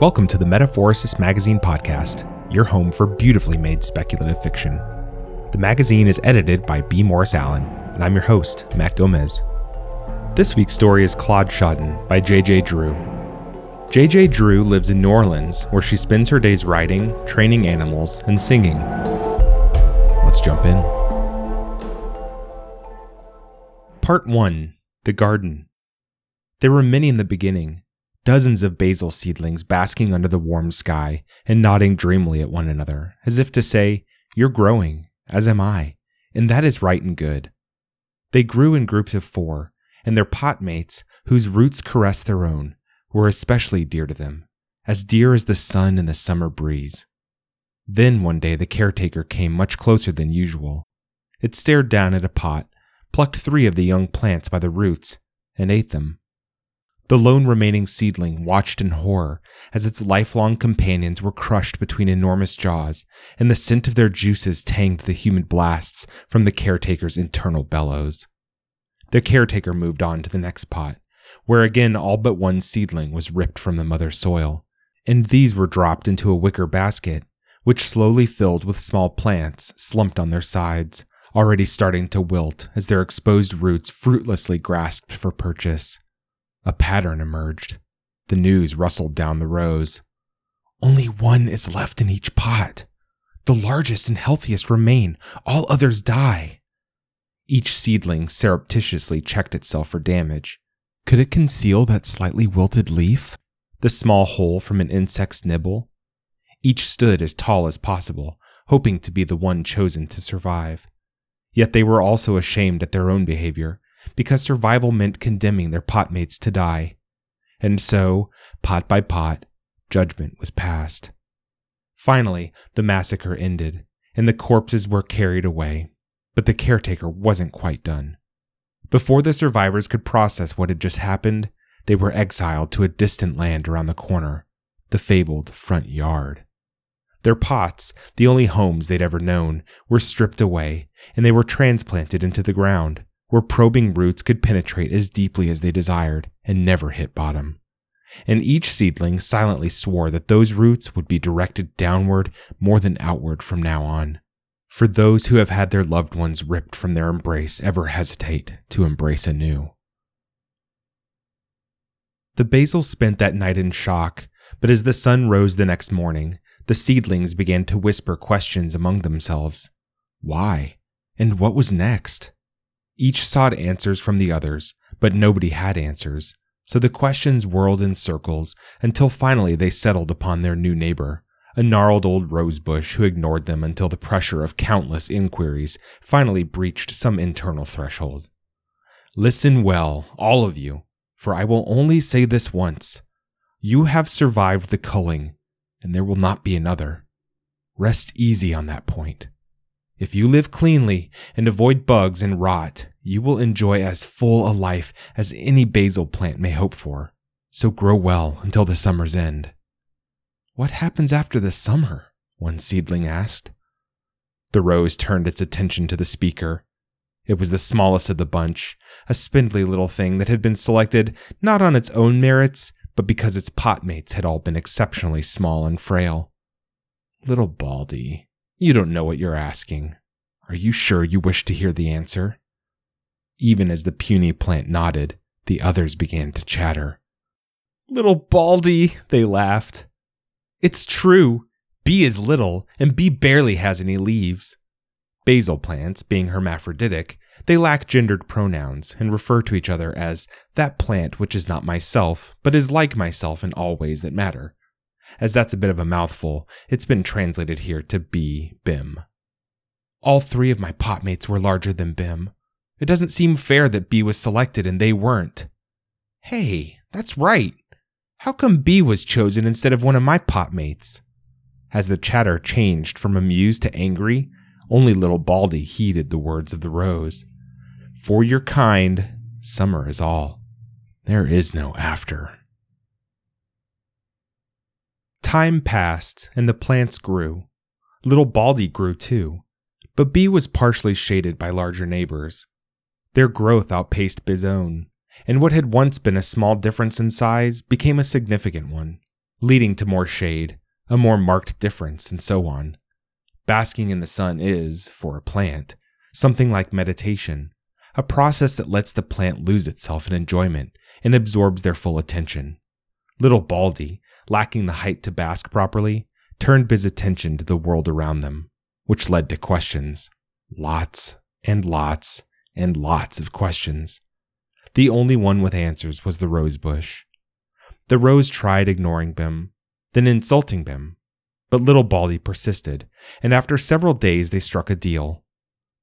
Welcome to the Metaphorosis Magazine podcast, your home for beautifully made speculative fiction. The magazine is edited by B. Morris Allen, and I'm your host, Matt Gomez. This week's story is Claude Schotten by J.J. Drew. J.J. Drew lives in New Orleans, where she spends her days writing, training animals, and singing. Let's jump in. Part 1 The Garden. There were many in the beginning, dozens of basil seedlings basking under the warm sky and nodding dreamily at one another, as if to say, You're growing, as am I, and that is right and good. They grew in groups of four, and their pot mates, whose roots caressed their own, were especially dear to them, as dear as the sun and the summer breeze. Then one day the caretaker came much closer than usual. It stared down at a pot, plucked three of the young plants by the roots, and ate them. The lone remaining seedling watched in horror as its lifelong companions were crushed between enormous jaws, and the scent of their juices tanged the humid blasts from the caretaker's internal bellows. The caretaker moved on to the next pot, where again all but one seedling was ripped from the mother soil, and these were dropped into a wicker basket, which slowly filled with small plants slumped on their sides, already starting to wilt as their exposed roots fruitlessly grasped for purchase. A pattern emerged. The news rustled down the rows. Only one is left in each pot. The largest and healthiest remain, all others die. Each seedling surreptitiously checked itself for damage. Could it conceal that slightly wilted leaf? The small hole from an insect's nibble? Each stood as tall as possible, hoping to be the one chosen to survive. Yet they were also ashamed at their own behavior, because survival meant condemning their potmates to die. And so, pot by pot, judgment was passed. Finally, the massacre ended, and the corpses were carried away, but the caretaker wasn't quite done. Before the survivors could process what had just happened, they were exiled to a distant land around the corner, the fabled front yard. Their pots, the only homes they'd ever known, were stripped away, and they were transplanted into the ground, where probing roots could penetrate as deeply as they desired and never hit bottom. And each seedling silently swore that those roots would be directed downward more than outward from now on. For those who have had their loved ones ripped from their embrace ever hesitate to embrace anew. The basil spent that night in shock, but as the sun rose the next morning, the seedlings began to whisper questions among themselves. Why? And what was next? Each sought answers from the others, but nobody had answers, so the questions whirled in circles until finally they settled upon their new neighbor, a gnarled old rosebush who ignored them until the pressure of countless inquiries finally breached some internal threshold. Listen well, all of you, for I will only say this once. You have survived the culling, and there will not be another. Rest easy on that point. If you live cleanly and avoid bugs and rot, you will enjoy as full a life as any basil plant may hope for. So grow well until the summer's end. What happens after the summer? One seedling asked. The rose turned its attention to the speaker. It was the smallest of the bunch, a spindly little thing that had been selected not on its own merits, but because its potmates had all been exceptionally small and frail. Little Baldy, you don't know what you're asking. Are you sure you wish to hear the answer? Even as the puny plant nodded, the others began to chatter. Little Baldy, they laughed. It's true. B is little, and B barely has any leaves. Basil plants, being hermaphroditic, they lack gendered pronouns and refer to each other as that plant which is not myself, but is like myself in all ways that matter as that's a bit of a mouthful, it's been translated here to be Bim. All three of my potmates were larger than Bim. It doesn't seem fair that B was selected and they weren't. Hey, that's right. How come B was chosen instead of one of my potmates? As the chatter changed from amused to angry, only little Baldy heeded the words of the rose. For your kind, summer is all. There is no after. Time passed, and the plants grew. Little Baldy grew too, but B was partially shaded by larger neighbors. Their growth outpaced B's own, and what had once been a small difference in size became a significant one. leading to more shade, a more marked difference, and so on. Basking in the sun is, for a plant, something like meditation, a process that lets the plant lose itself in enjoyment and absorbs their full attention. Little Baldy, lacking the height to bask properly, turned his attention to the world around them, which led to questions. Lots and lots and lots of questions. The only one with answers was the rose bush. The rose tried ignoring Bim, then insulting Bim, but little Baldy persisted, and after several days they struck a deal.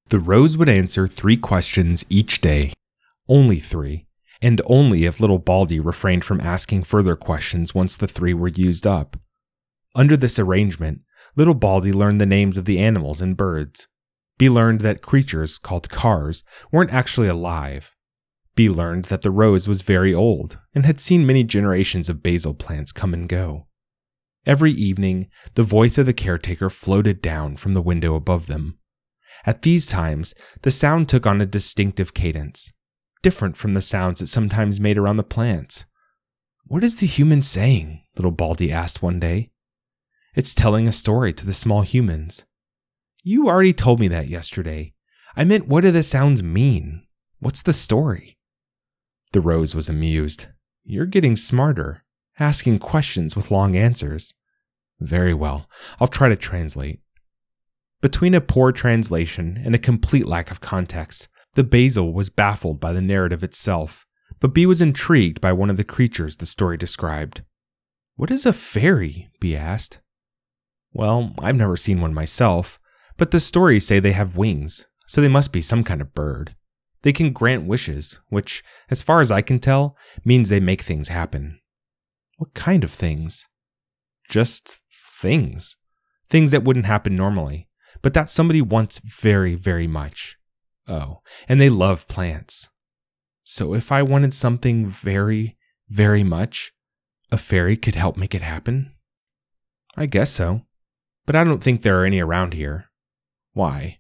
The rose would answer three questions each day, only three, and only if little Baldy refrained from asking further questions once the three were used up. Under this arrangement, little Baldy learned the names of the animals and birds. Be learned that creatures called cars weren't actually alive. Be learned that the rose was very old and had seen many generations of basil plants come and go. Every evening, the voice of the caretaker floated down from the window above them. At these times, the sound took on a distinctive cadence, different from the sounds it sometimes made around the plants. What is the human saying? little Baldy asked one day. It's telling a story to the small humans. You already told me that yesterday. I meant, what do the sounds mean? What's the story? The rose was amused. You're getting smarter, asking questions with long answers. Very well, I'll try to translate. Between a poor translation and a complete lack of context, the basil was baffled by the narrative itself, but Bee was intrigued by one of the creatures the story described. What is a fairy? Bee asked. Well, I've never seen one myself, but the stories say they have wings, so they must be some kind of bird. They can grant wishes, which, as far as I can tell, means they make things happen. What kind of things? Just things. Things that wouldn't happen normally, but that somebody wants very, very much. Oh, and they love plants. So if I wanted something very, very much, a fairy could help make it happen? I guess so. But I don't think there are any around here. Why?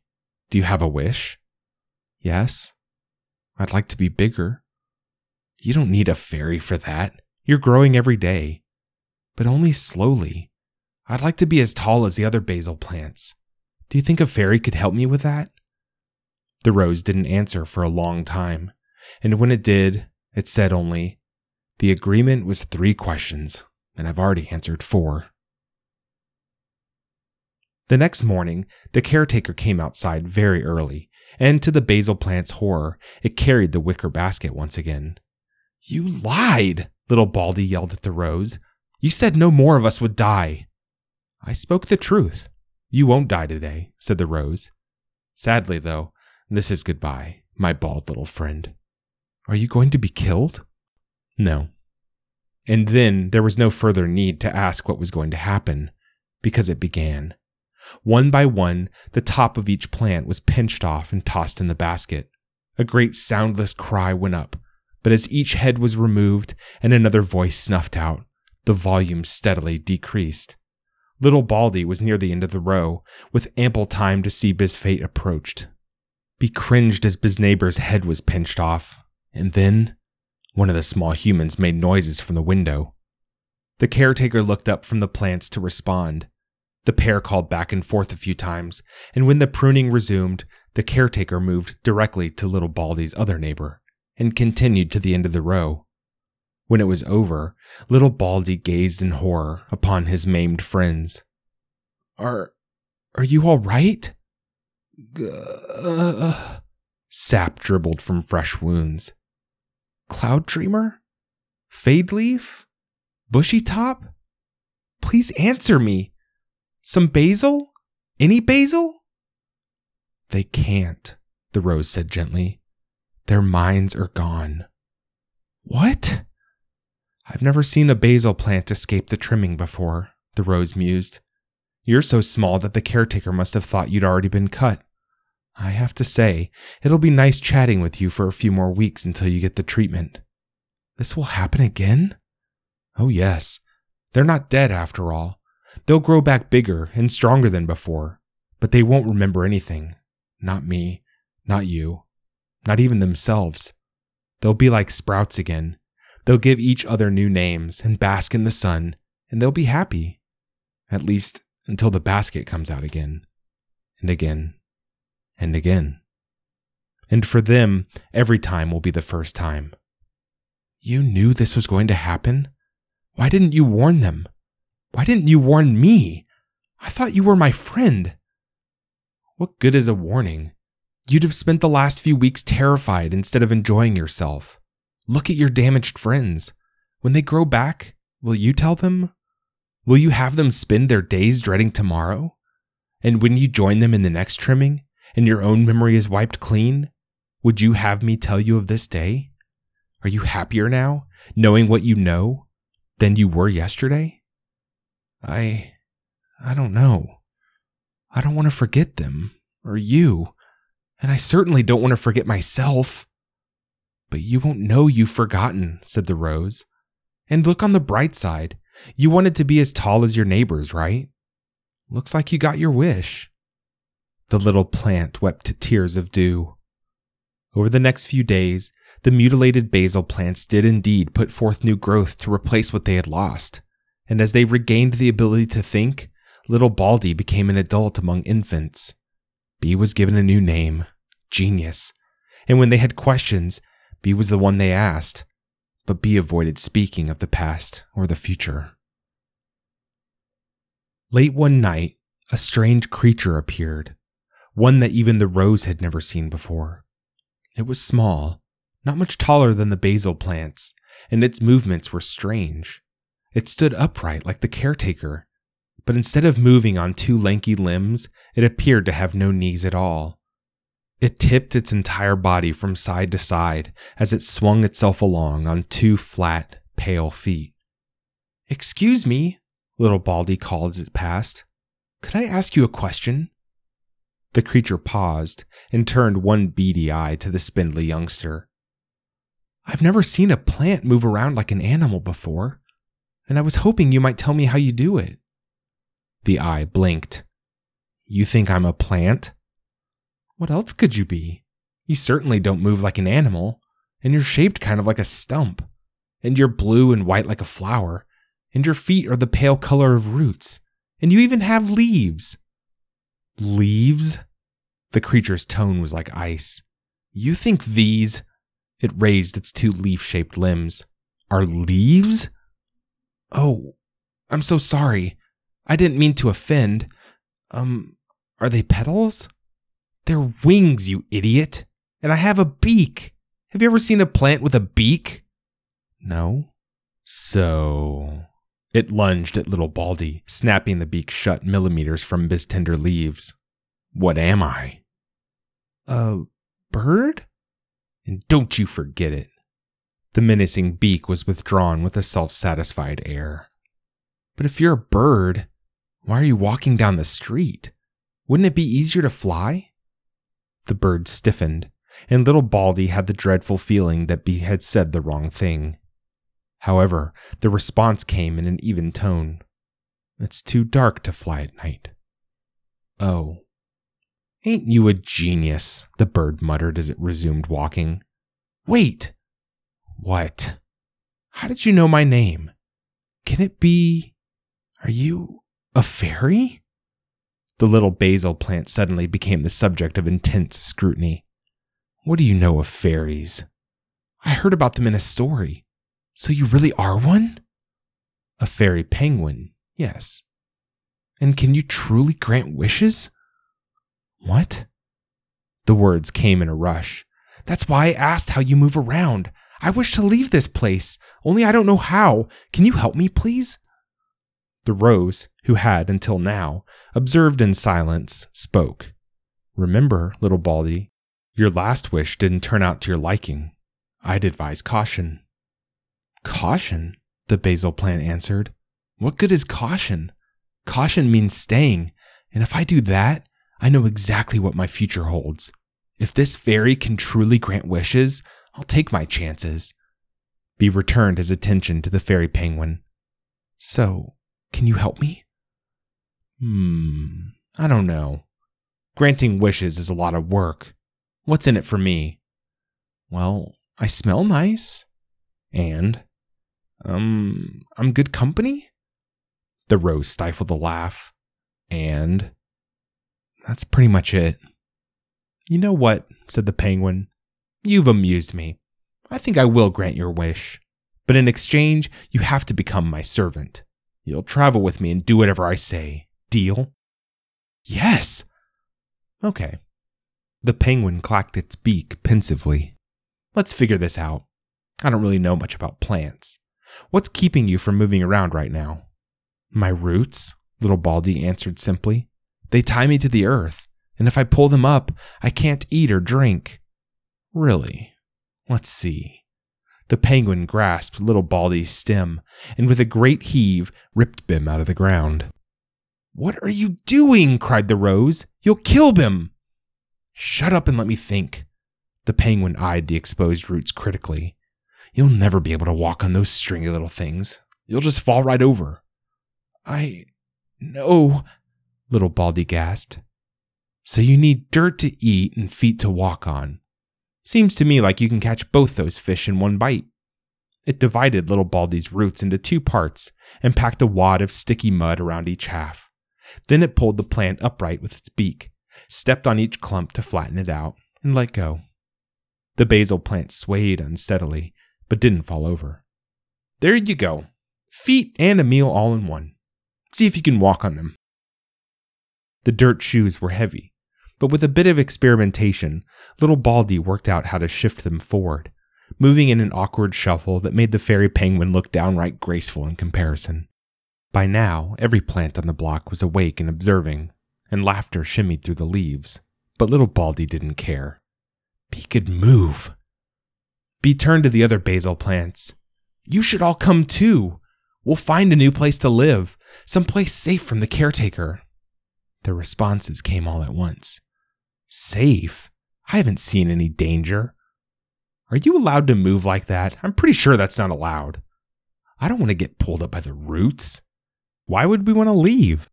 Do you have a wish? Yes. I'd like to be bigger. You don't need a fairy for that. You're growing every day. But only slowly. I'd like to be as tall as the other basil plants. Do you think a fairy could help me with that? The rose didn't answer for a long time, and when it did, it said only, The agreement was three questions, and I've already answered four. The next morning, the caretaker came outside very early, and to the basil plant's horror, it carried the wicker basket once again. You lied, little Baldy yelled at the rose. You said no more of us would die. I spoke the truth. You won't die today, said the rose. Sadly, though, this is goodbye, my bald little friend. Are you going to be killed? No. And then there was no further need to ask what was going to happen, because it began. One by one, the top of each plant was pinched off and tossed in the basket. A great soundless cry went up, but as each head was removed and another voice snuffed out, the volume steadily decreased. Little Baldy was near the end of the row, with ample time to see Biz fate approached. Be cringed as his neighbor's head was pinched off, and then one of the small humans made noises from the window. The caretaker looked up from the plants to respond. The pair called back and forth a few times, and when the pruning resumed, the caretaker moved directly to little Baldy's other neighbor and continued to the end of the row. When it was over, little Baldy gazed in horror upon his maimed friends. Are are you all right? Gah. Sap dribbled from fresh wounds. Cloud Dreamer? Fade Leaf? Bushy Top? Please answer me. Some basil? Any basil? They can't, the rose said gently. Their minds are gone. What? I've never seen a basil plant escape the trimming before, the rose mused. You're so small that the caretaker must have thought you'd already been cut. I have to say, it'll be nice chatting with you for a few more weeks until you get the treatment. This will happen again? Oh, yes. They're not dead after all. They'll grow back bigger and stronger than before, but they won't remember anything. Not me, not you, not even themselves. They'll be like sprouts again. They'll give each other new names and bask in the sun and they'll be happy. At least until the basket comes out again, and again, and again. And for them, every time will be the first time. You knew this was going to happen? Why didn't you warn them? Why didn't you warn me? I thought you were my friend. What good is a warning? You'd have spent the last few weeks terrified instead of enjoying yourself. Look at your damaged friends. When they grow back, will you tell them? Will you have them spend their days dreading tomorrow? And when you join them in the next trimming, and your own memory is wiped clean, would you have me tell you of this day? Are you happier now, knowing what you know, than you were yesterday? I. I don't know. I don't want to forget them, or you, and I certainly don't want to forget myself. But you won't know you've forgotten, said the rose. And look on the bright side. You wanted to be as tall as your neighbors, right? Looks like you got your wish. The little plant wept tears of dew. Over the next few days, the mutilated basil plants did indeed put forth new growth to replace what they had lost. And as they regained the ability to think, little Baldy became an adult among infants. B was given a new name, Genius. And when they had questions, B was the one they asked but B avoided speaking of the past or the future. Late one night, a strange creature appeared, one that even the rose had never seen before. It was small, not much taller than the basil plants, and its movements were strange. It stood upright like the caretaker, but instead of moving on two lanky limbs, it appeared to have no knees at all. It tipped its entire body from side to side as it swung itself along on two flat, pale feet. Excuse me, little Baldy called as it passed. Could I ask you a question? The creature paused and turned one beady eye to the spindly youngster. I've never seen a plant move around like an animal before, and I was hoping you might tell me how you do it. The eye blinked. You think I'm a plant? What else could you be? You certainly don't move like an animal, and you're shaped kind of like a stump, and you're blue and white like a flower, and your feet are the pale color of roots, and you even have leaves. Leaves? The creature's tone was like ice. You think these, it raised its two leaf shaped limbs, are leaves? Oh, I'm so sorry. I didn't mean to offend. Um, are they petals? They're wings, you idiot. And I have a beak. Have you ever seen a plant with a beak? No. So. It lunged at little Baldy, snapping the beak shut millimeters from his tender leaves. What am I? A bird? And don't you forget it. The menacing beak was withdrawn with a self satisfied air. But if you're a bird, why are you walking down the street? Wouldn't it be easier to fly? The bird stiffened, and little Baldy had the dreadful feeling that Bee had said the wrong thing. However, the response came in an even tone. It's too dark to fly at night. Oh. Ain't you a genius? the bird muttered as it resumed walking. Wait! What? How did you know my name? Can it be. Are you a fairy? The little basil plant suddenly became the subject of intense scrutiny. What do you know of fairies? I heard about them in a story. So you really are one? A fairy penguin, yes. And can you truly grant wishes? What? The words came in a rush. That's why I asked how you move around. I wish to leave this place, only I don't know how. Can you help me, please? The rose, who had, until now, observed in silence, spoke. Remember, little Baldy, your last wish didn't turn out to your liking. I'd advise caution. Caution? The basil plant answered. What good is caution? Caution means staying, and if I do that, I know exactly what my future holds. If this fairy can truly grant wishes, I'll take my chances. Bee returned his attention to the fairy penguin. So, can you help me? Hmm, I don't know. Granting wishes is a lot of work. What's in it for me? Well, I smell nice. And, um, I'm good company? The rose stifled a laugh. And that's pretty much it. You know what? said the penguin. You've amused me. I think I will grant your wish. But in exchange, you have to become my servant. You'll travel with me and do whatever I say. Deal? Yes. Okay. The penguin clacked its beak pensively. Let's figure this out. I don't really know much about plants. What's keeping you from moving around right now? My roots, little Baldy answered simply. They tie me to the earth, and if I pull them up, I can't eat or drink. Really? Let's see. The penguin grasped little Baldy's stem, and with a great heave, ripped Bim out of the ground. What are you doing? cried the rose. You'll kill Bim. Shut up and let me think. The penguin eyed the exposed roots critically. You'll never be able to walk on those stringy little things. You'll just fall right over. I know, little Baldy gasped. So you need dirt to eat and feet to walk on. Seems to me like you can catch both those fish in one bite. It divided little Baldy's roots into two parts and packed a wad of sticky mud around each half. Then it pulled the plant upright with its beak, stepped on each clump to flatten it out, and let go. The basil plant swayed unsteadily, but didn't fall over. There you go. Feet and a meal all in one. See if you can walk on them. The dirt shoes were heavy, but with a bit of experimentation, little Baldy worked out how to shift them forward, moving in an awkward shuffle that made the fairy penguin look downright graceful in comparison. By now, every plant on the block was awake and observing, and laughter shimmied through the leaves, but little Baldy didn't care. He could move. Bee turned to the other basil plants. You should all come too. We'll find a new place to live, someplace safe from the caretaker. The responses came all at once. Safe? I haven't seen any danger. Are you allowed to move like that? I'm pretty sure that's not allowed. I don't want to get pulled up by the roots. Why would we want to leave?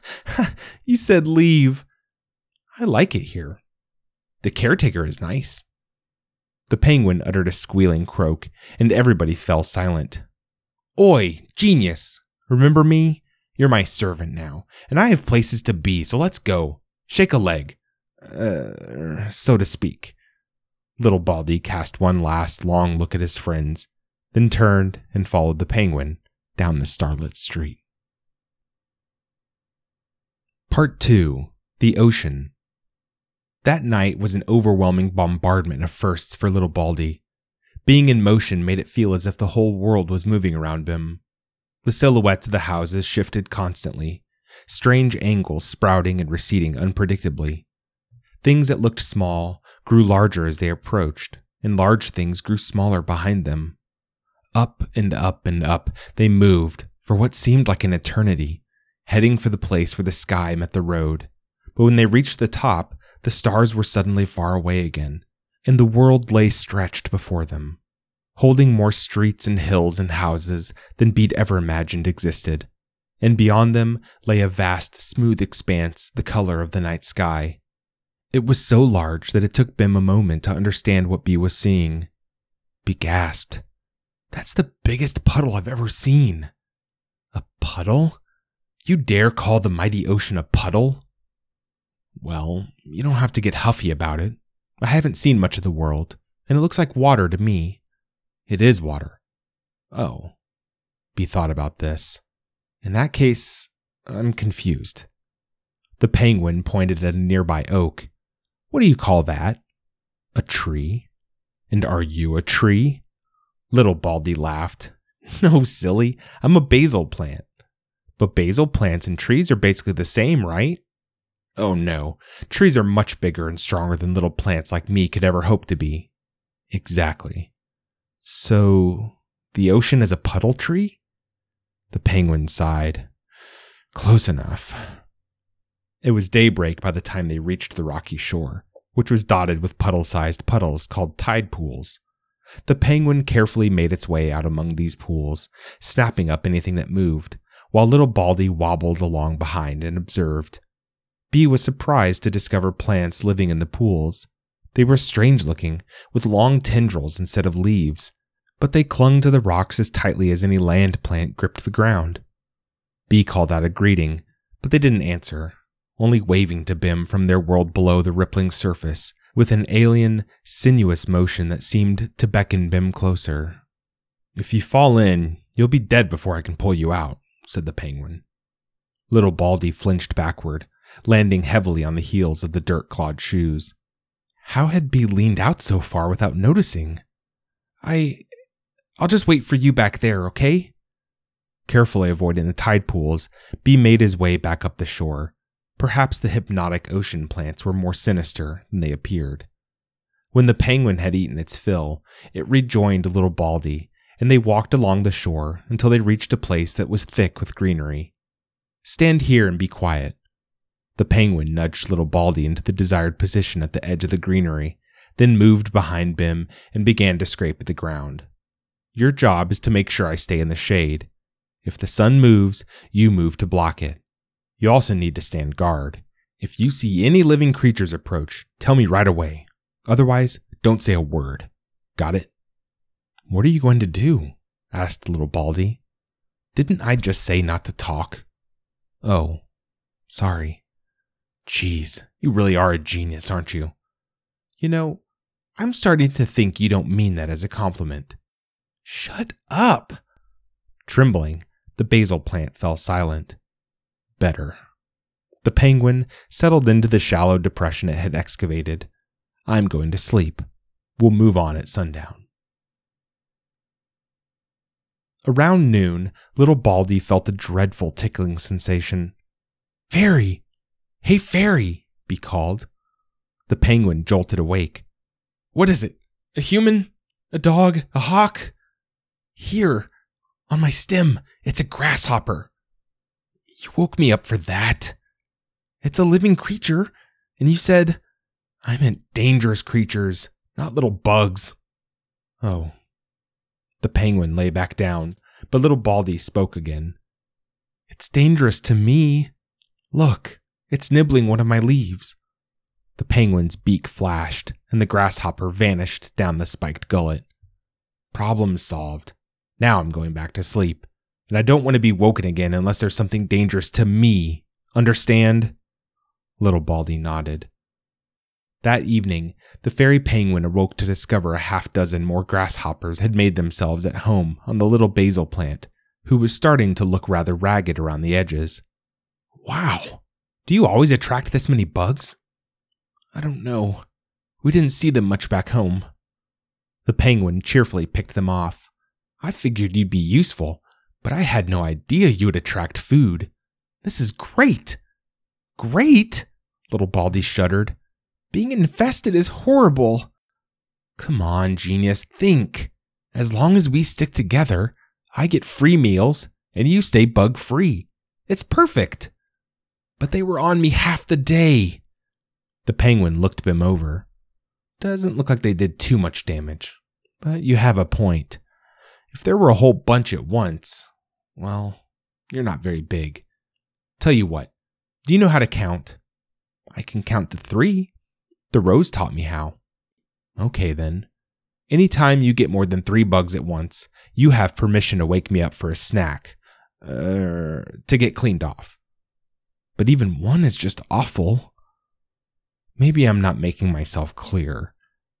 you said leave. I like it here. The caretaker is nice. The penguin uttered a squealing croak, and everybody fell silent. Oi, genius! Remember me? You're my servant now, and I have places to be, so let's go. Shake a leg. Uh, so to speak. Little Baldy cast one last long look at his friends, then turned and followed the penguin down the starlit street. Part 2 The Ocean that night was an overwhelming bombardment of firsts for little Baldy. Being in motion made it feel as if the whole world was moving around him. The silhouettes of the houses shifted constantly, strange angles sprouting and receding unpredictably. Things that looked small grew larger as they approached, and large things grew smaller behind them. Up and up and up they moved for what seemed like an eternity, heading for the place where the sky met the road. But when they reached the top, the stars were suddenly far away again, and the world lay stretched before them, holding more streets and hills and houses than Bede ever imagined existed. And beyond them lay a vast, smooth expanse the color of the night sky. It was so large that it took Bim a moment to understand what Bee was seeing. Bee gasped. That's the biggest puddle I've ever seen. A puddle? You dare call the mighty ocean a puddle? Well, you don't have to get huffy about it. I haven't seen much of the world, and it looks like water to me. It is water. Oh. Bee thought about this. In that case, I'm confused. The penguin pointed at a nearby oak. What do you call that? A tree? And are you a tree? Little Baldy laughed. No, silly. I'm a basil plant. But basil plants and trees are basically the same, right? Oh no, trees are much bigger and stronger than little plants like me could ever hope to be. Exactly. So, the ocean is a puddle tree? The penguin sighed. Close enough. It was daybreak by the time they reached the rocky shore, which was dotted with puddle sized puddles called tide pools. The penguin carefully made its way out among these pools, snapping up anything that moved, while little Baldy wobbled along behind and observed. Bee was surprised to discover plants living in the pools. They were strange looking, with long tendrils instead of leaves, but they clung to the rocks as tightly as any land plant gripped the ground. Bee called out a greeting, but they didn't answer, only waving to Bim from their world below the rippling surface with an alien, sinuous motion that seemed to beckon Bim closer. If you fall in, you'll be dead before I can pull you out, said the penguin. Little Baldy flinched backward, landing heavily on the heels of the dirt clawed shoes. How had Bee leaned out so far without noticing? I. I'll just wait for you back there, okay? Carefully avoiding the tide pools, Bee made his way back up the shore. Perhaps the hypnotic ocean plants were more sinister than they appeared. When the penguin had eaten its fill, it rejoined little Baldy, and they walked along the shore until they reached a place that was thick with greenery. Stand here and be quiet. The penguin nudged little Baldy into the desired position at the edge of the greenery, then moved behind Bim and began to scrape at the ground. Your job is to make sure I stay in the shade. If the sun moves, you move to block it. You also need to stand guard. If you see any living creatures approach, tell me right away. Otherwise, don't say a word. Got it? What are you going to do? asked little Baldy. Didn't I just say not to talk? Oh, sorry. Geez, you really are a genius, aren't you? You know, I'm starting to think you don't mean that as a compliment. Shut up! Trembling, the basil plant fell silent. Better. The penguin settled into the shallow depression it had excavated. I'm going to sleep. We'll move on at sundown. Around noon, little Baldy felt a dreadful tickling sensation. Fairy! Hey, Fairy! Bee called. The penguin jolted awake. What is it? A human? A dog? A hawk? Here, on my stem, it's a grasshopper. You woke me up for that. It's a living creature, and you said, I meant dangerous creatures, not little bugs. Oh. The penguin lay back down, but little Baldy spoke again. It's dangerous to me. Look, it's nibbling one of my leaves. The penguin's beak flashed, and the grasshopper vanished down the spiked gullet. Problem solved. Now I'm going back to sleep and I don't want to be woken again unless there's something dangerous to me. Understand? Little Baldy nodded. That evening, the fairy penguin awoke to discover a half dozen more grasshoppers had made themselves at home on the little basil plant, who was starting to look rather ragged around the edges. Wow! Do you always attract this many bugs? I don't know. We didn't see them much back home. The penguin cheerfully picked them off. I figured you'd be useful, but I had no idea you would attract food. This is great. Great? Little Baldy shuddered. Being infested is horrible. Come on, genius, think. As long as we stick together, I get free meals and you stay bug free. It's perfect. But they were on me half the day. The penguin looked Bim over. Doesn't look like they did too much damage, but you have a point. If there were a whole bunch at once, well, you're not very big. Tell you what, do you know how to count? I can count to three. The rose taught me how. Okay, then. Anytime you get more than three bugs at once, you have permission to wake me up for a snack. Uh, to get cleaned off. But even one is just awful. Maybe I'm not making myself clear.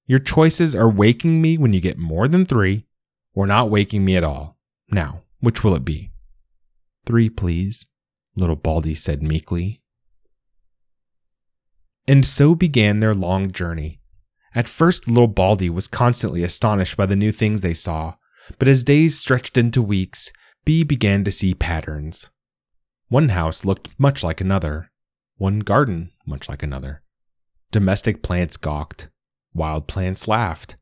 Your choices are waking me when you get more than three, or not waking me at all. Now, which will it be? Three, please, little Baldy said meekly. And so began their long journey. At first, little Baldy was constantly astonished by the new things they saw, but as days stretched into weeks, Bee began to see patterns. One house looked much like another, one garden much like another. Domestic plants gawked, wild plants laughed.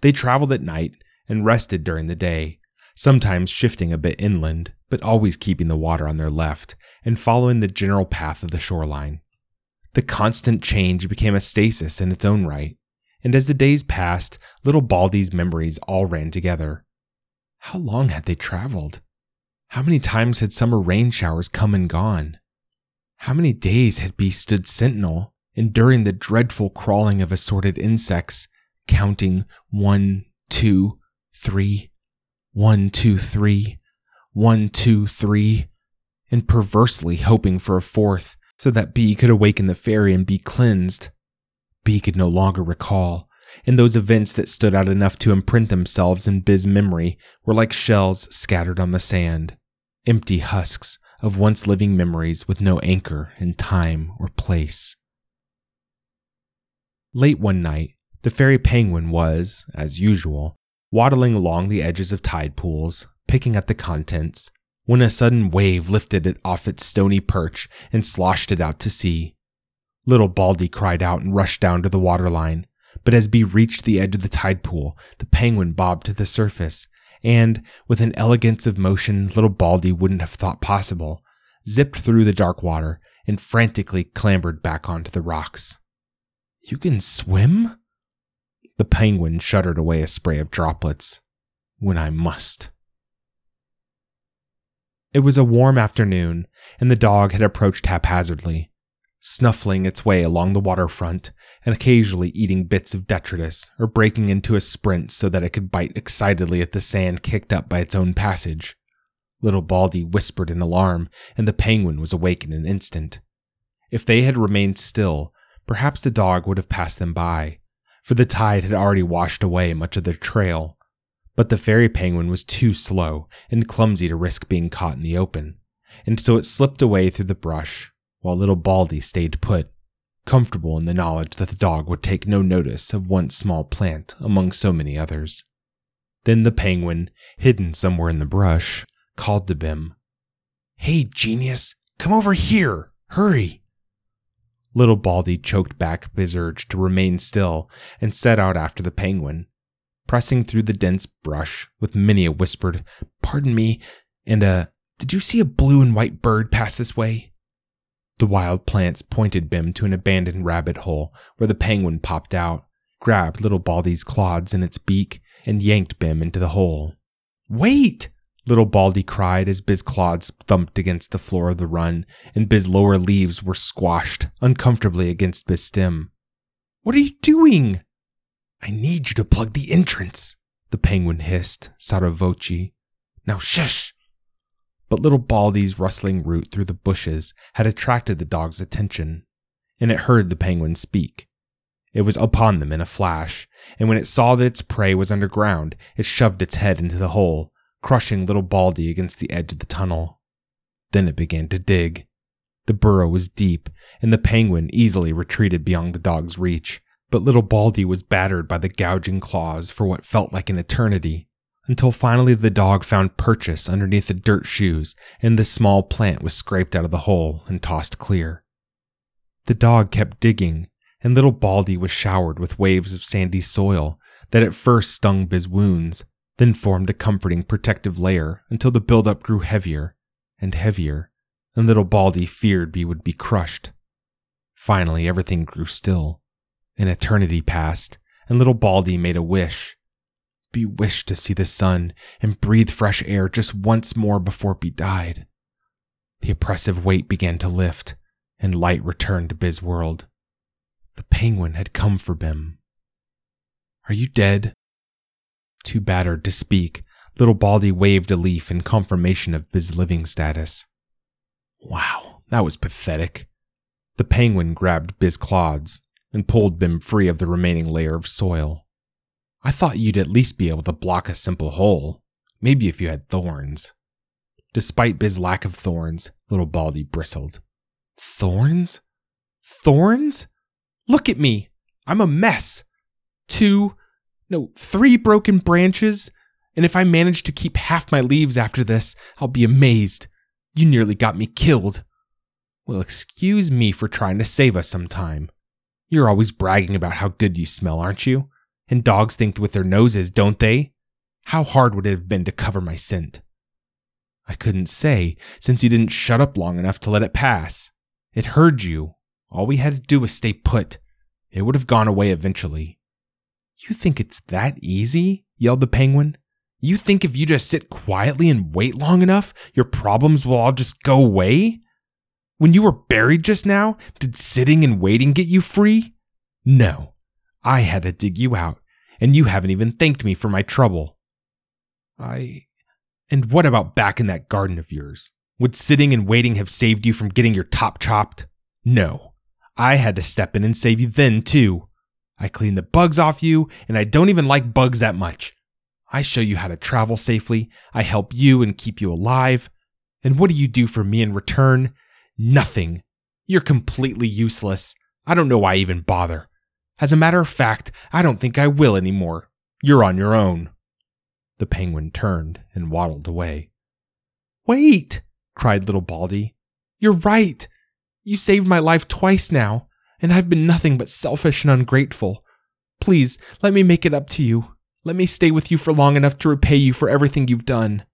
They traveled at night and rested during the day, sometimes shifting a bit inland, but always keeping the water on their left and following the general path of the shoreline. The constant change became a stasis in its own right, and as the days passed, little Baldy's memories all ran together. How long had they traveled? How many times had summer rain showers come and gone? How many days had Bee stood sentinel, enduring the dreadful crawling of assorted insects, counting one, two, three, one, two, three, one, two, three, and perversely hoping for a fourth so that B could awaken the fairy and be cleansed. B could no longer recall, and those events that stood out enough to imprint themselves in Biz's memory were like shells scattered on the sand, empty husks of once living memories with no anchor in time or place. Late one night, the fairy penguin was, as usual, waddling along the edges of tide pools, picking at the contents, when a sudden wave lifted it off its stony perch and sloshed it out to sea. Little Baldy cried out and rushed down to the waterline, but as Bee reached the edge of the tide pool, the penguin bobbed to the surface, and, with an elegance of motion little Baldy wouldn't have thought possible, zipped through the dark water and frantically clambered back onto the rocks. You can swim? The penguin shuddered away a spray of droplets. When I must. It was a warm afternoon, and the dog had approached haphazardly, snuffling its way along the waterfront and occasionally eating bits of detritus or breaking into a sprint so that it could bite excitedly at the sand kicked up by its own passage. Little Baldy whispered in alarm, and the penguin was awake in an instant. If they had remained still, perhaps the dog would have passed them by, for the tide had already washed away much of their trail, but the fairy penguin was too slow and clumsy to risk being caught in the open, and so it slipped away through the brush, while little Baldy stayed put, comfortable in the knowledge that the dog would take no notice of one small plant among so many others. Then the penguin, hidden somewhere in the brush, called to Bim. Hey, genius, come over here! Hurry! Little Baldy choked back his urge to remain still and set out after the penguin, pressing through the dense brush with many a whispered, Pardon me, and a, Did you see a blue and white bird pass this way? The wild plants pointed Bim to an abandoned rabbit hole where the penguin popped out, grabbed little Baldy's clods in its beak, and yanked Bim into the hole. Wait! Little Baldy cried as Biz's clods thumped against the floor of the run, and Biz's lower leaves were squashed uncomfortably against Biz's stem. What are you doing? I need you to plug the entrance, the penguin hissed, sotto voce. Now shush! But little Baldy's rustling route through the bushes had attracted the dog's attention, and it heard the penguin speak. It was upon them in a flash, and when it saw that its prey was underground, it shoved its head into the hole, crushing little Baldy against the edge of the tunnel. Then it began to dig. The burrow was deep, and the penguin easily retreated beyond the dog's reach, but little Baldy was battered by the gouging claws for what felt like an eternity, until finally the dog found purchase underneath the dirt shoes and the small plant was scraped out of the hole and tossed clear. The dog kept digging, and little Baldy was showered with waves of sandy soil that at first stung his wounds, then formed a comforting protective layer until the buildup grew heavier and heavier, and little Baldy feared he would be crushed. Finally, everything grew still, an eternity passed, and little Baldy made a wish. Bee wished to see the sun and breathe fresh air just once more before Bee died. The oppressive weight began to lift, and light returned to Biz's world. The penguin had come for Bim. Are you dead? Too battered to speak, little Baldy waved a leaf in confirmation of Biz's living status. Wow, that was pathetic. The penguin grabbed Biz's clods and pulled Bim free of the remaining layer of soil. I thought you'd at least be able to block a simple hole, maybe if you had thorns. Despite Biz's lack of thorns, little Baldy bristled. Thorns? Thorns? Look at me! I'm a mess! Two, no, three broken branches, and if I manage to keep half my leaves after this, I'll be amazed. You nearly got me killed. Well, excuse me for trying to save us some time. You're always bragging about how good you smell, aren't you? And dogs think with their noses, don't they? How hard would it have been to cover my scent? I couldn't say, since you didn't shut up long enough to let it pass. It heard you. All we had to do was stay put. It would have gone away eventually. You think it's that easy? yelled the penguin. You think if you just sit quietly and wait long enough, your problems will all just go away? When you were buried just now, did sitting and waiting get you free? No. I had to dig you out, and you haven't even thanked me for my trouble. I. And what about back in that garden of yours? Would sitting and waiting have saved you from getting your top chopped? No. I had to step in and save you then, too. I clean the bugs off you, and I don't even like bugs that much. I show you how to travel safely. I help you and keep you alive. And what do you do for me in return? Nothing. You're completely useless. I don't know why I even bother. As a matter of fact, I don't think I will anymore. You're on your own. The penguin turned and waddled away. Wait, cried little Baldy. You're right. You saved my life twice now, and I've been nothing but selfish and ungrateful. Please, let me make it up to you. Let me stay with you for long enough to repay you for everything you've done.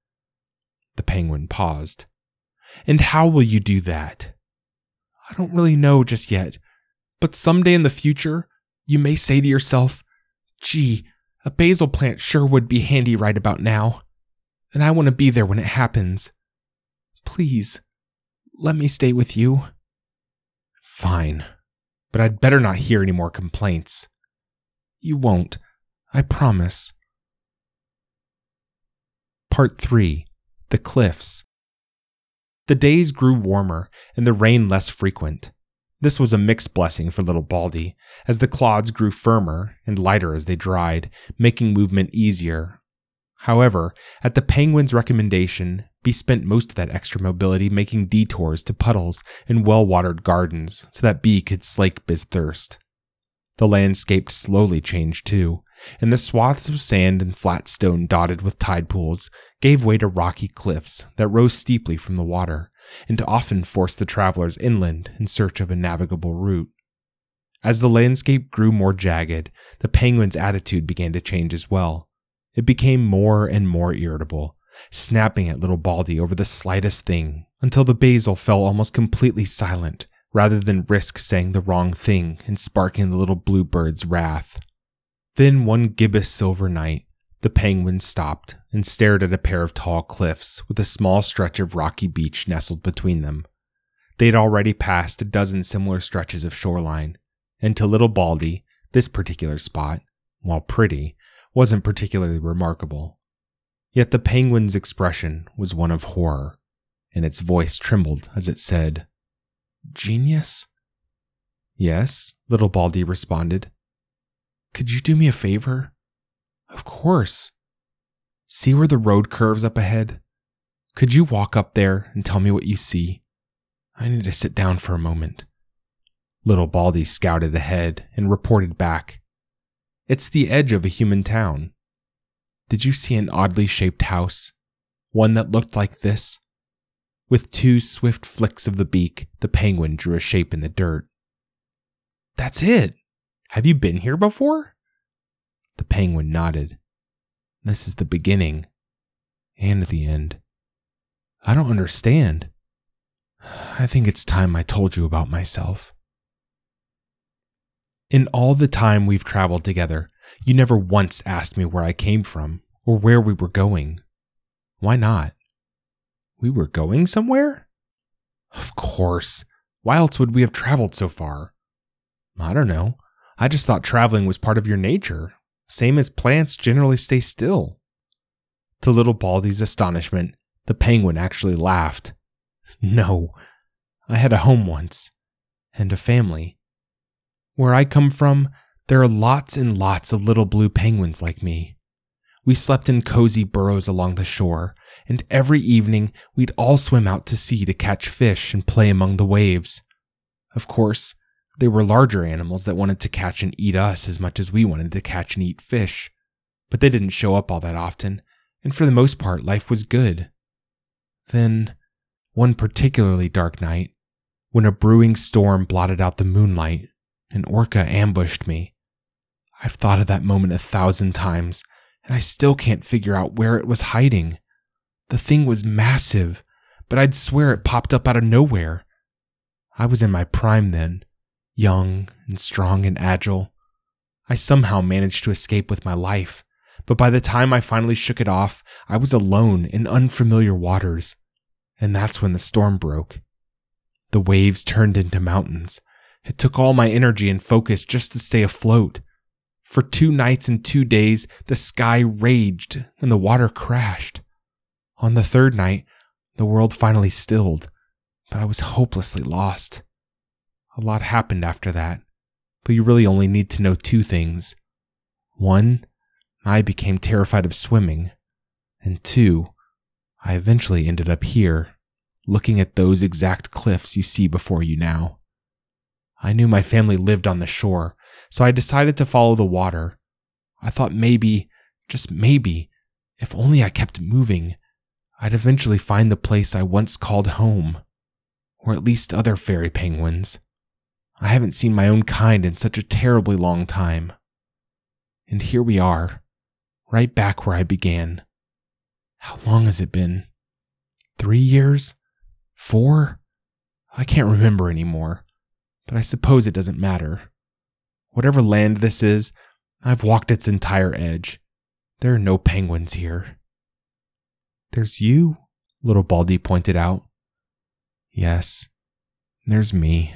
The penguin paused. And how will you do that? I don't really know just yet, but someday in the future, you may say to yourself, gee, a basil plant sure would be handy right about now, and I want to be there when it happens. Please, let me stay with you. Fine, but I'd better not hear any more complaints. You won't, I promise. Part 3 The Cliffs. The days grew warmer and the rain less frequent. This was a mixed blessing for little Baldy, as the clods grew firmer and lighter as they dried, making movement easier. However, at the penguin's recommendation, Bee spent most of that extra mobility making detours to puddles and well watered gardens so that Bee could slake Biz thirst. The landscape slowly changed too, and the swaths of sand and flat stone dotted with tide pools gave way to rocky cliffs that rose steeply from the water and often forced the travelers inland in search of a navigable route. As the landscape grew more jagged, the penguin's attitude began to change as well. It became more and more irritable, snapping at little Baldy over the slightest thing, until the basil fell almost completely silent, rather than risk saying the wrong thing and sparking the little bluebird's wrath. Then one gibbous silver night, the penguin stopped and stared at a pair of tall cliffs with a small stretch of rocky beach nestled between them. They had already passed a dozen similar stretches of shoreline, and to little Baldy, this particular spot, while pretty, wasn't particularly remarkable. Yet the penguin's expression was one of horror, and its voice trembled as it said, Genius? Yes, little Baldy responded. Could you do me a favor? Of course. See where the road curves up ahead? Could you walk up there and tell me what you see? I need to sit down for a moment. Little Baldy scouted ahead and reported back. It's the edge of a human town. Did you see an oddly shaped house? One that looked like this? With two swift flicks of the beak, the penguin drew a shape in the dirt. That's it. Have you been here before? The penguin nodded. This is the beginning and the end. I don't understand. I think it's time I told you about myself. In all the time we've traveled together, you never once asked me where I came from or where we were going. Why not? We were going somewhere? Of course. Why else would we have traveled so far? I don't know. I just thought traveling was part of your nature, same as plants generally stay still. To little Baldy's astonishment, the penguin actually laughed. No, I had a home once, and a family. Where I come from, there are lots and lots of little blue penguins like me. We slept in cozy burrows along the shore, and every evening we'd all swim out to sea to catch fish and play among the waves. Of course, they were larger animals that wanted to catch and eat us as much as we wanted to catch and eat fish. But they didn't show up all that often, and for the most part, life was good. Then, one particularly dark night, when a brewing storm blotted out the moonlight, an orca ambushed me. I've thought of that moment a thousand times, and I still can't figure out where it was hiding. The thing was massive, but I'd swear it popped up out of nowhere. I was in my prime then, young and strong and agile. I somehow managed to escape with my life, but by the time I finally shook it off, I was alone in unfamiliar waters. And that's when the storm broke. The waves turned into mountains. It took all my energy and focus just to stay afloat. For two nights and two days, the sky raged and the water crashed. On the third night, The world finally stilled, but I was hopelessly lost. A lot happened after that, but you really only need to know two things. One, I became terrified of swimming, and two, I eventually ended up here, looking at those exact cliffs you see before you now. I knew my family lived on the shore, so I decided to follow the water. I thought maybe, just maybe, if only I kept moving, I'd eventually find the place I once called home, or at least other fairy penguins. I haven't seen my own kind in such a terribly long time. And here we are, right back where I began. How long has it been? Three years? Four? I can't remember anymore, but I suppose it doesn't matter. Whatever land this is, I've walked its entire edge. There are no penguins here. There's you, little Baldy pointed out. Yes, there's me.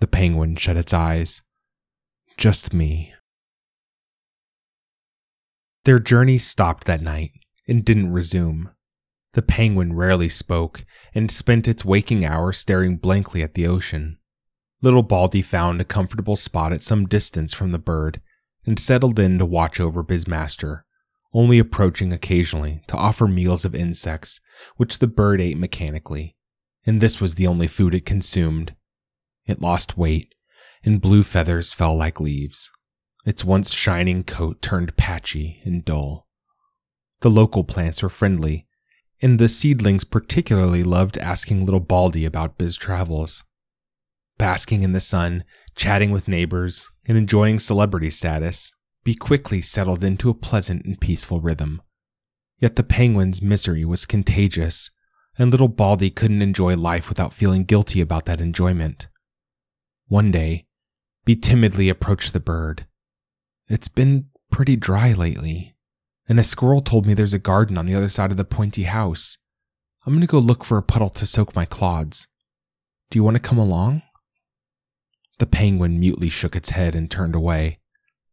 The penguin shut its eyes. Just me. Their journey stopped that night and didn't resume. The penguin rarely spoke and spent its waking hours staring blankly at the ocean. Little Baldy found a comfortable spot at some distance from the bird and settled in to watch over his master, only approaching occasionally to offer meals of insects, which the bird ate mechanically, and this was the only food it consumed. It lost weight, and blue feathers fell like leaves. Its once shining coat turned patchy and dull. The local plants were friendly, and the seedlings particularly loved asking little Baldy about Biz travels. Basking in the sun, chatting with neighbors, and enjoying celebrity status, Bee quickly settled into a pleasant and peaceful rhythm. Yet the penguin's misery was contagious, and little Baldy couldn't enjoy life without feeling guilty about that enjoyment. One day, Bee timidly approached the bird. It's been pretty dry lately, and a squirrel told me there's a garden on the other side of the pointy house. I'm to go look for a puddle to soak my clods. Do you want to come along? The penguin mutely shook its head and turned away,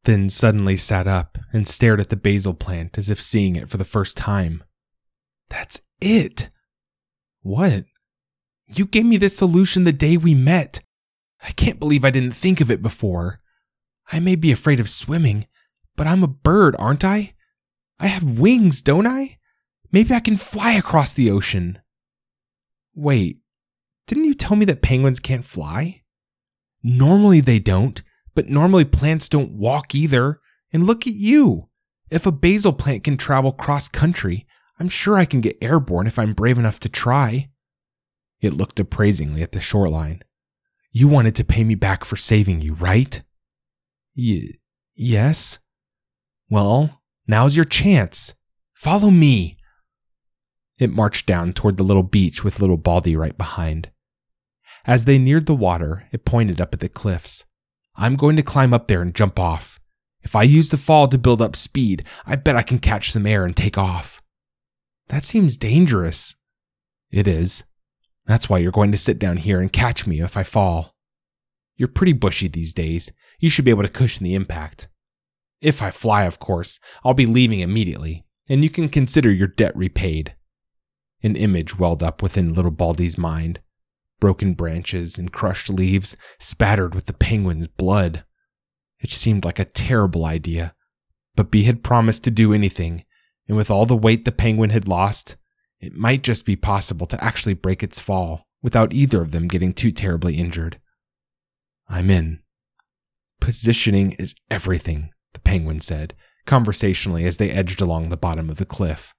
then suddenly sat up and stared at the basil plant as if seeing it for the first time. That's it! What? You gave me this solution the day we met. I can't believe I didn't think of it before. I may be afraid of swimming, but I'm a bird, aren't I? I have wings, don't I? Maybe I can fly across the ocean. Wait, didn't you tell me that penguins can't fly? Normally they don't, but normally plants don't walk either. And look at you. If a basil plant can travel cross country, I'm sure I can get airborne if I'm brave enough to try. It looked appraisingly at the shoreline. You wanted to pay me back for saving you, right? Y- yes. Well, Now's your chance. Follow me. It marched down toward the little beach with little Baldy right behind. As they neared the water, it pointed up at the cliffs. I'm going to climb up there and jump off. If I use the fall to build up speed, I bet I can catch some air and take off. That seems dangerous. It is. That's why you're going to sit down here and catch me if I fall. You're pretty bushy these days. You should be able to cushion the impact. If I fly, of course, I'll be leaving immediately, and you can consider your debt repaid. An image welled up within little Baldy's mind broken branches and crushed leaves spattered with the penguin's blood. It seemed like a terrible idea, but Bee had promised to do anything, and with all the weight the penguin had lost, it might just be possible to actually break its fall without either of them getting too terribly injured. I'm in. Positioning is everything, the penguin said, conversationally as they edged along the bottom of the cliff.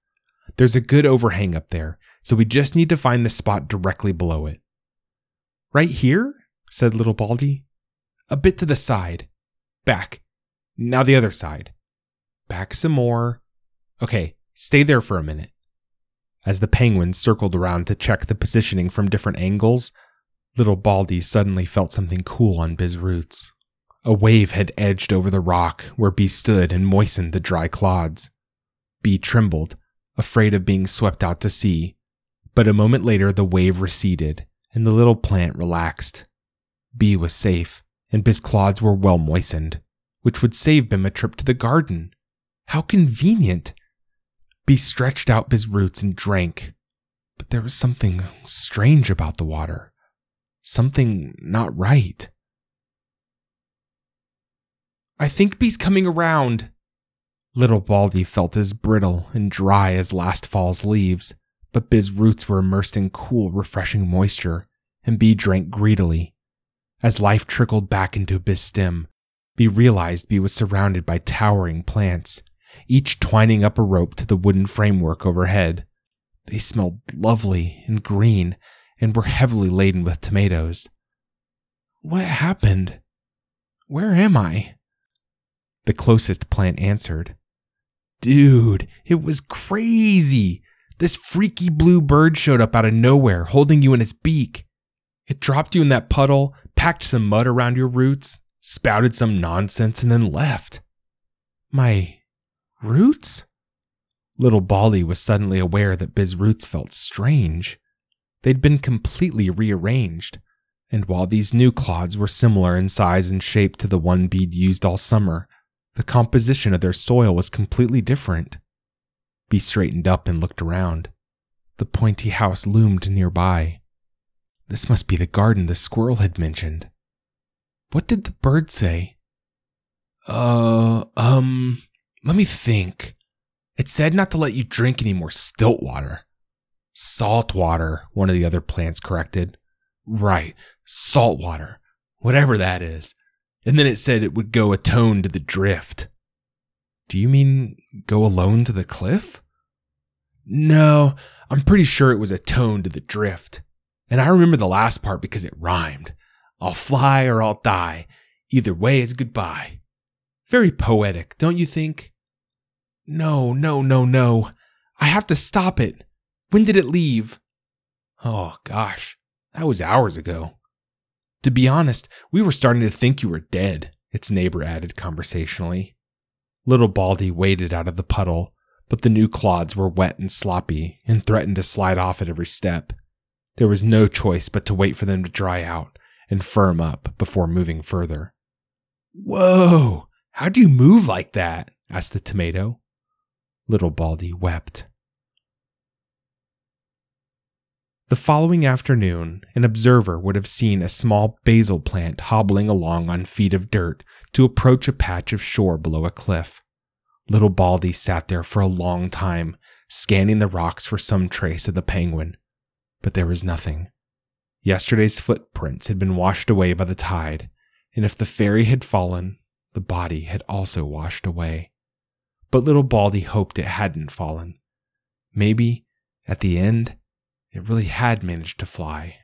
There's a good overhang up there, so we just need to find the spot directly below it. Right here? said little Baldy. A bit to the side. Back. Now the other side. Back some more. Okay, stay there for a minute. As the penguins circled around to check the positioning from different angles, little Baldy suddenly felt something cool on Biz roots. A wave had edged over the rock where Bee stood and moistened the dry clods. Bee trembled, afraid of being swept out to sea, but a moment later the wave receded and the little plant relaxed. Bee was safe, and Bee's clods were well moistened, which would save Bim a trip to the garden. How convenient! Bee stretched out Bee's roots and drank. But there was something strange about the water. Something not right. I think Bee's coming around. Little Baldy felt as brittle and dry as last fall's leaves, but Biz's roots were immersed in cool, refreshing moisture, and Bee drank greedily. As life trickled back into Biz's stem, Bee realized Bee was surrounded by towering plants, each twining up a rope to the wooden framework overhead. They smelled lovely and green and were heavily laden with tomatoes. What happened? Where am I? The closest plant answered. Dude, it was crazy. This freaky blue bird showed up out of nowhere, holding you in its beak. It dropped you in that puddle, packed some mud around your roots, spouted some nonsense, and then left. My roots? Little Baldy was suddenly aware that Biz's roots felt strange. They'd been completely rearranged, and while these new clods were similar in size and shape to the one Bee'd used all summer, the composition of their soil was completely different. Bee straightened up and looked around. The pointy house loomed nearby. This must be the garden the squirrel had mentioned. What did the bird say? Uh, um, let me think. It said not to let you drink any more stilt water. Salt water, one of the other plants corrected. Right, salt water. Whatever that is. And then it said it would go atone to the drift. Do you mean go alone to the cliff? No, I'm pretty sure it was atone to the drift. And I remember the last part because it rhymed. I'll fly or I'll die. Either way is goodbye. Very poetic, don't you think? No, no, no, no. I have to stop it. When did it leave? Oh, gosh, that was hours ago. To be honest, we were starting to think you were dead, its neighbor added conversationally. Little Baldy waded out of the puddle, but the new clods were wet and sloppy and threatened to slide off at every step. There was no choice but to wait for them to dry out and firm up before moving further. Whoa! How do you move like that? asked the tomato. Little Baldy wept. The following afternoon, an observer would have seen a small basil plant hobbling along on feet of dirt to approach a patch of shore below a cliff. Little Baldy sat there for a long time, scanning the rocks for some trace of the penguin. But there was nothing. Yesterday's footprints had been washed away by the tide, and if the fairy had fallen, the body had also washed away. But little Baldy hoped it hadn't fallen. Maybe, at the end, it really had managed to fly.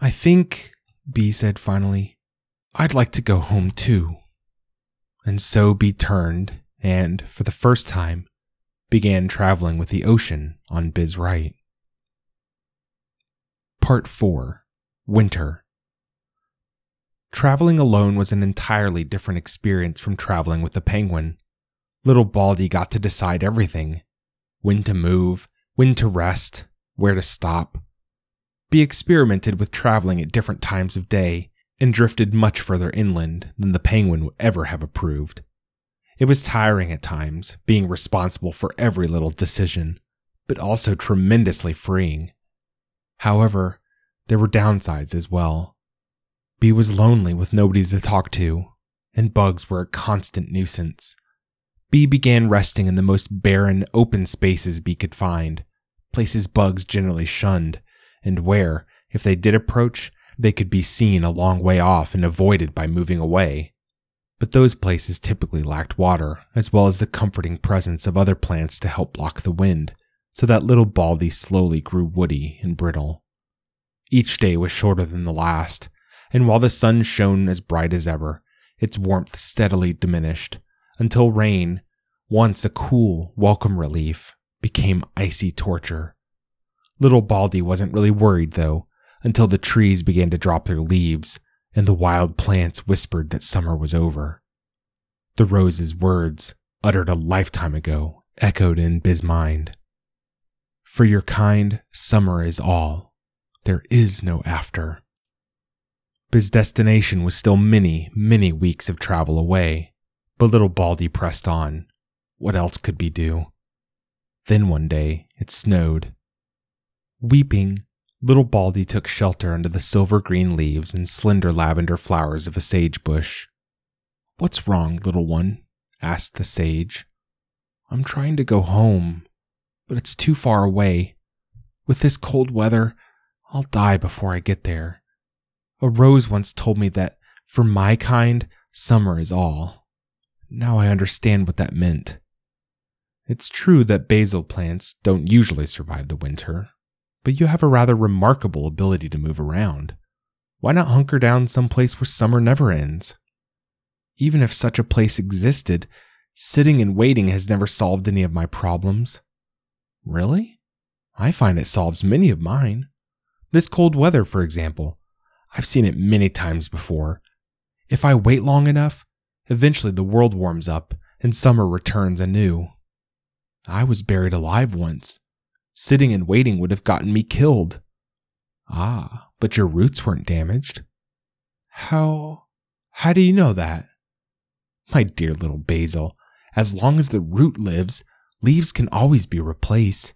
I think, Bee said finally, I'd like to go home too. And so Bee turned and, for the first time, began traveling with the ocean on Biz's right. Part 4 Winter Traveling alone was an entirely different experience from traveling with the penguin. Little Baldy got to decide everything when to move, when to rest, where to stop. Bee experimented with traveling at different times of day and drifted much further inland than the penguin would ever have approved. It was tiring at times, being responsible for every little decision, but also tremendously freeing. However, there were downsides as well. Bee was lonely with nobody to talk to, and bugs were a constant nuisance. Bee began resting in the most barren, open spaces Bee could find, places bugs generally shunned, and where, if they did approach, they could be seen a long way off and avoided by moving away. But those places typically lacked water, as well as the comforting presence of other plants to help block the wind, so that little Baldy slowly grew woody and brittle. Each day was shorter than the last, and while the sun shone as bright as ever, its warmth steadily diminished, until rain, once a cool, welcome relief, became icy torture. Little Baldy wasn't really worried, though, until the trees began to drop their leaves and the wild plants whispered that summer was over. The rose's words, uttered a lifetime ago, echoed in Biz's mind. For your kind, summer is all. There is no after. Biz's destination was still many, many weeks of travel away, but little Baldy pressed on. What else could be do? Then one day, it snowed. Weeping, little Baldy took shelter under the silver green leaves and slender lavender flowers of a sage bush. What's wrong, little one? asked the sage. I'm trying to go home, but it's too far away. With this cold weather, I'll die before I get there. A rose once told me that, for my kind, summer is all. Now I understand what that meant. It's true that basil plants don't usually survive the winter, but you have a rather remarkable ability to move around. Why not hunker down someplace where summer never ends? Even if such a place existed, sitting and waiting has never solved any of my problems. Really? I find it solves many of mine. This cold weather, for example. I've seen it many times before. If I wait long enough, eventually the world warms up and summer returns anew. I was buried alive once. Sitting and waiting would have gotten me killed. Ah, but your roots weren't damaged. How. How do you know that? My dear little Basil, as long as the root lives, leaves can always be replaced.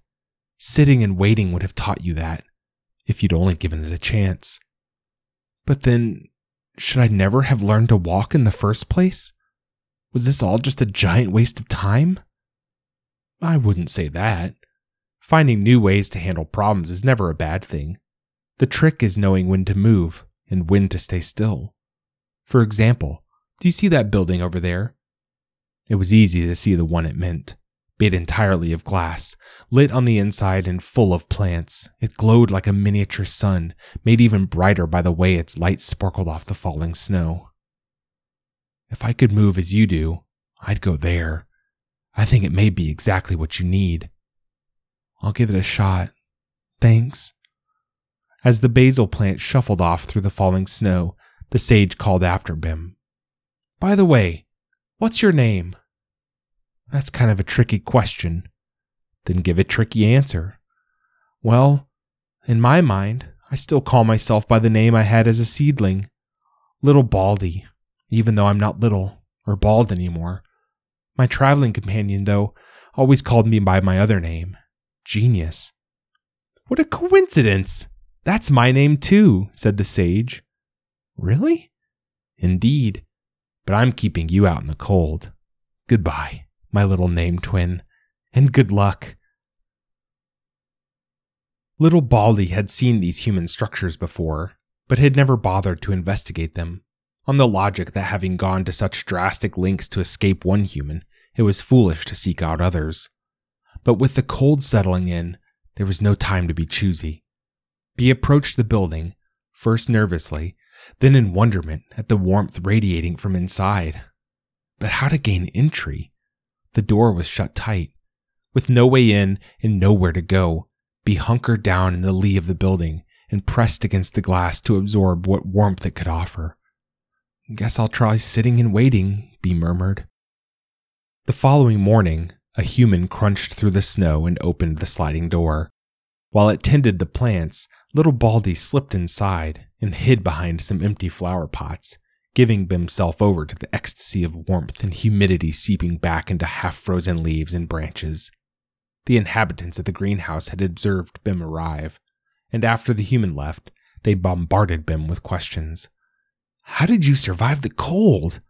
Sitting and waiting would have taught you that, if you'd only given it a chance. But then, should I never have learned to walk in the first place? Was this all just a giant waste of time? I wouldn't say that. Finding new ways to handle problems is never a bad thing. The trick is knowing when to move and when to stay still. For example, do you see that building over there? It was easy to see the one it meant. Made entirely of glass, lit on the inside and full of plants, it glowed like a miniature sun, made even brighter by the way its light sparkled off the falling snow. If I could move as you do, I'd go there. I think it may be exactly what you need. I'll give it a shot. Thanks. As the basil plant shuffled off through the falling snow, the sage called after Bim. By the way, what's your name? That's kind of a tricky question. Then give a tricky answer. Well, in my mind, I still call myself by the name I had as a seedling Little Baldy, even though I'm not little or bald anymore. My traveling companion, though, always called me by my other name, Genius. What a coincidence! That's my name too, said the sage. Really? Indeed. But I'm keeping you out in the cold. Goodbye, my little name twin, and good luck. Little Baldy had seen these human structures before, but had never bothered to investigate them, on the logic that having gone to such drastic lengths to escape one human, it was foolish to seek out others. But with the cold settling in, there was no time to be choosy. He approached the building, first nervously, then in wonderment at the warmth radiating from inside. But how to gain entry? The door was shut tight. With no way in and nowhere to go, Be hunkered down in the lee of the building and pressed against the glass to absorb what warmth it could offer. Guess I'll try sitting and waiting, Bee murmured. The following morning, a human crunched through the snow and opened the sliding door. While it tended the plants, little Baldy slipped inside and hid behind some empty flower pots, giving himself over to the ecstasy of warmth and humidity seeping back into half frozen leaves and branches. The inhabitants of the greenhouse had observed Bim arrive, and after the human left, they bombarded Bim with questions. How did you survive the cold?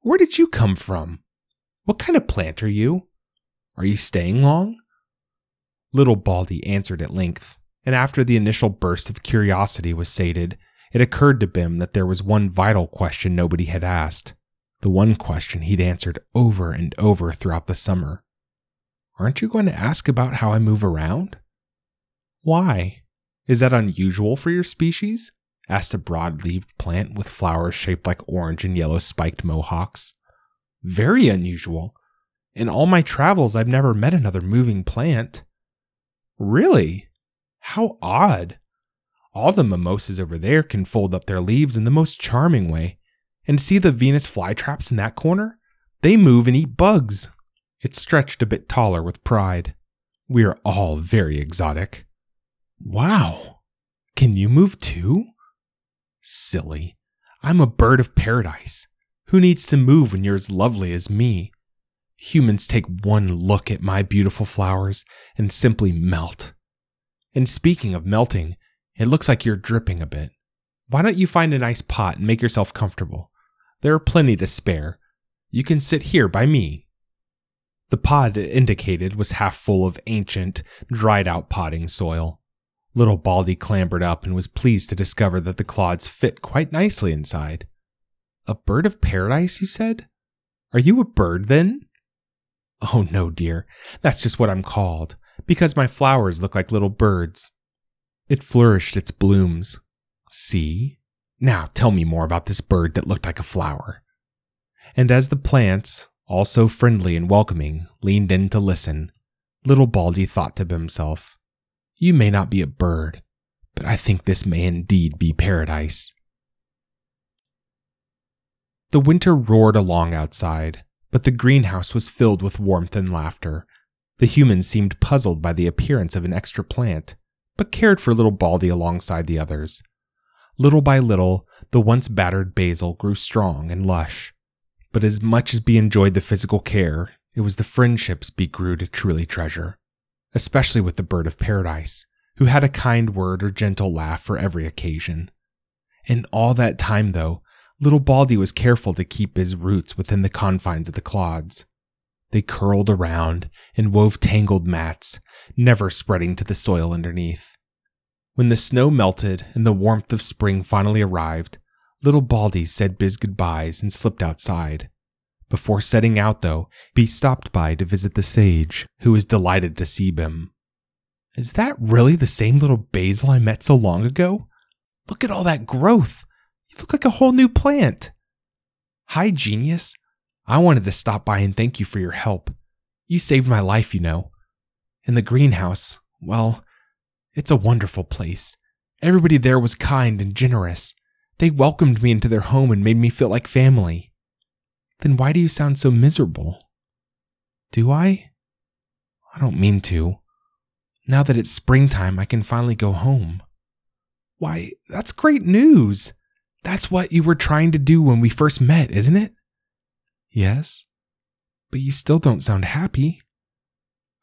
Where did you come from? What kind of plant are you? Are you staying long? Little Baldy answered at length, and after the initial burst of curiosity was sated, it occurred to Bim that there was one vital question nobody had asked, the one question he'd answered over and over throughout the summer. Aren't you going to ask about how I move around? Why? Is that unusual for your species? asked a broad leaved plant with flowers shaped like orange and yellow spiked mohawks. Very unusual. In all my travels, I've never met another moving plant. Really? How odd. All the mimosas over there can fold up their leaves in the most charming way. And see the Venus flytraps in that corner? They move and eat bugs. It stretched a bit taller with pride. We are all very exotic. Wow. Can you move too? Silly. I'm a bird of paradise. Who needs to move when you're as lovely as me? Humans take one look at my beautiful flowers and simply melt. And speaking of melting, it looks like you're dripping a bit. Why don't you find a nice pot and make yourself comfortable? There are plenty to spare. You can sit here by me. The pod it indicated was half full of ancient, dried out potting soil. Little Baldy clambered up and was pleased to discover that the clods fit quite nicely inside. A bird of paradise, you said? Are you a bird then? Oh, no, dear. That's just what I'm called, because my flowers look like little birds. It flourished its blooms. See? Now tell me more about this bird that looked like a flower. And as the plants, all so friendly and welcoming, leaned in to listen, little Baldy thought to himself, You may not be a bird, but I think this may indeed be paradise. The winter roared along outside, but the greenhouse was filled with warmth and laughter. The humans seemed puzzled by the appearance of an extra plant, but cared for little Baldy alongside the others. Little by little, the once battered basil grew strong and lush. But as much as Bee enjoyed the physical care, it was the friendships Bee grew to truly treasure, especially with the bird of paradise, who had a kind word or gentle laugh for every occasion. In all that time, though, little Baldy was careful to keep his roots within the confines of the clods. They curled around and wove tangled mats, never spreading to the soil underneath. When the snow melted and the warmth of spring finally arrived, little Baldy said Biz goodbyes and slipped outside. Before setting out, though, Bee stopped by to visit the sage, who was delighted to see Bim. Is that really the same little basil I met so long ago? Look at all that growth. You look like a whole new plant. Hi, genius. I wanted to stop by and thank you for your help. You saved my life, you know. In the greenhouse, well, it's a wonderful place. Everybody there was kind and generous. They welcomed me into their home and made me feel like family. Then why do you sound so miserable? Do I? I don't mean to. Now that it's springtime, I can finally go home. Why, that's great news. That's what you were trying to do when we first met, isn't it? Yes. But you still don't sound happy.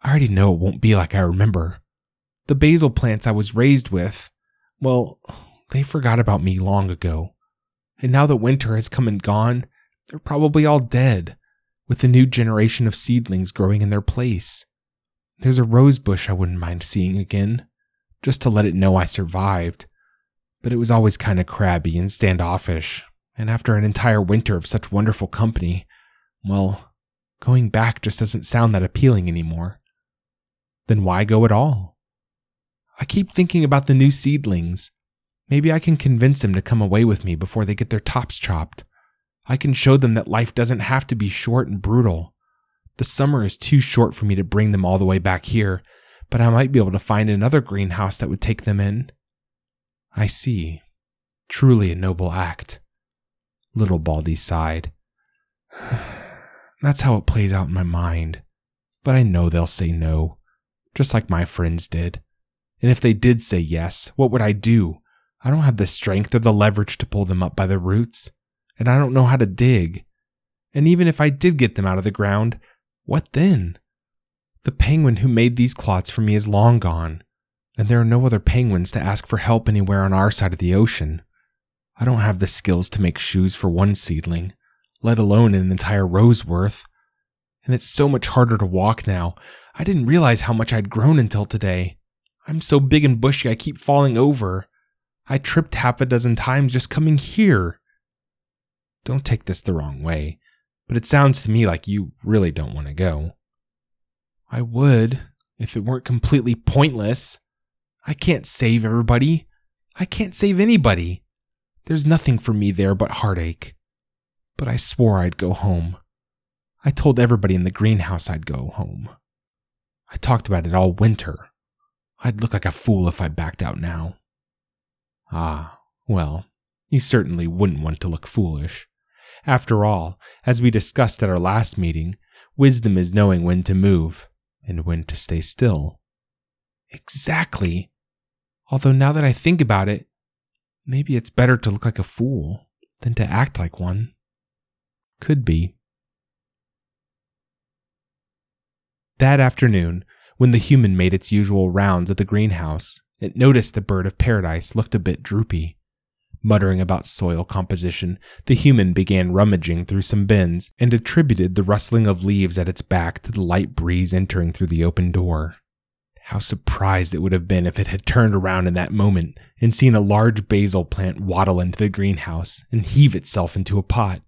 I already know it won't be like I remember. The basil plants I was raised with, well, they forgot about me long ago. And now that winter has come and gone, they're probably all dead, with a new generation of seedlings growing in their place. There's a rose bush I wouldn't mind seeing again, just to let it know I survived. But it was always kind of crabby and standoffish, and after an entire winter of such wonderful company, well, going back just doesn't sound that appealing anymore. Then why go at all? I keep thinking about the new seedlings. Maybe I can convince them to come away with me before they get their tops chopped. I can show them that life doesn't have to be short and brutal. The summer is too short for me to bring them all the way back here, but I might be able to find another greenhouse that would take them in. I see. Truly a noble act. Little Baldy sighed. That's how it plays out in my mind. But I know they'll say no, just like my friends did. And if they did say yes, what would I do? I don't have the strength or the leverage to pull them up by the roots, and I don't know how to dig. And even if I did get them out of the ground, what then? The penguin who made these clots for me is long gone, and there are no other penguins to ask for help anywhere on our side of the ocean. I don't have the skills to make shoes for one seedling, let alone an entire row's worth. And it's so much harder to walk now. I didn't realize how much I'd grown until today. I'm so big and bushy I keep falling over. I tripped half a dozen times just coming here. Don't take this the wrong way, but it sounds to me like you really don't want to go. I would, if it weren't completely pointless. I can't save everybody. I can't save anybody. There's nothing for me there but heartache. But I swore I'd go home. I told everybody in the greenhouse I'd go home. I talked about it all winter. I'd look like a fool if I backed out now. Ah, well, you certainly wouldn't want to look foolish. After all, as we discussed at our last meeting, wisdom is knowing when to move and when to stay still. Exactly. Although now that I think about it, maybe it's better to look like a fool than to act like one. Could be. That afternoon, When the human made its usual rounds at the greenhouse, it noticed the bird of paradise looked a bit droopy. Muttering about soil composition, the human began rummaging through some bins and attributed the rustling of leaves at its back to the light breeze entering through the open door. How surprised it would have been if it had turned around in that moment and seen a large basil plant waddle into the greenhouse and heave itself into a pot.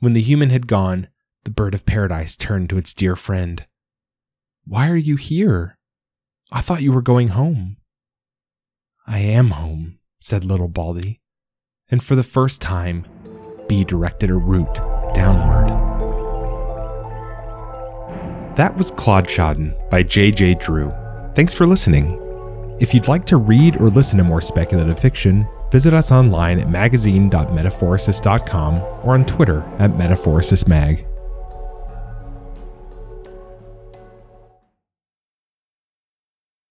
When the human had gone, the bird of paradise turned to its dear friend. Why are you here? I thought you were going home. I am home, said little Baldy, and for the first time, Bee directed her route downward. That was Claude Clodshodden by J.J. Drew. Thanks for listening. If you'd like to read or listen to more speculative fiction, visit us online at magazine.metaphorosis.com or on Twitter at metaphorosismag.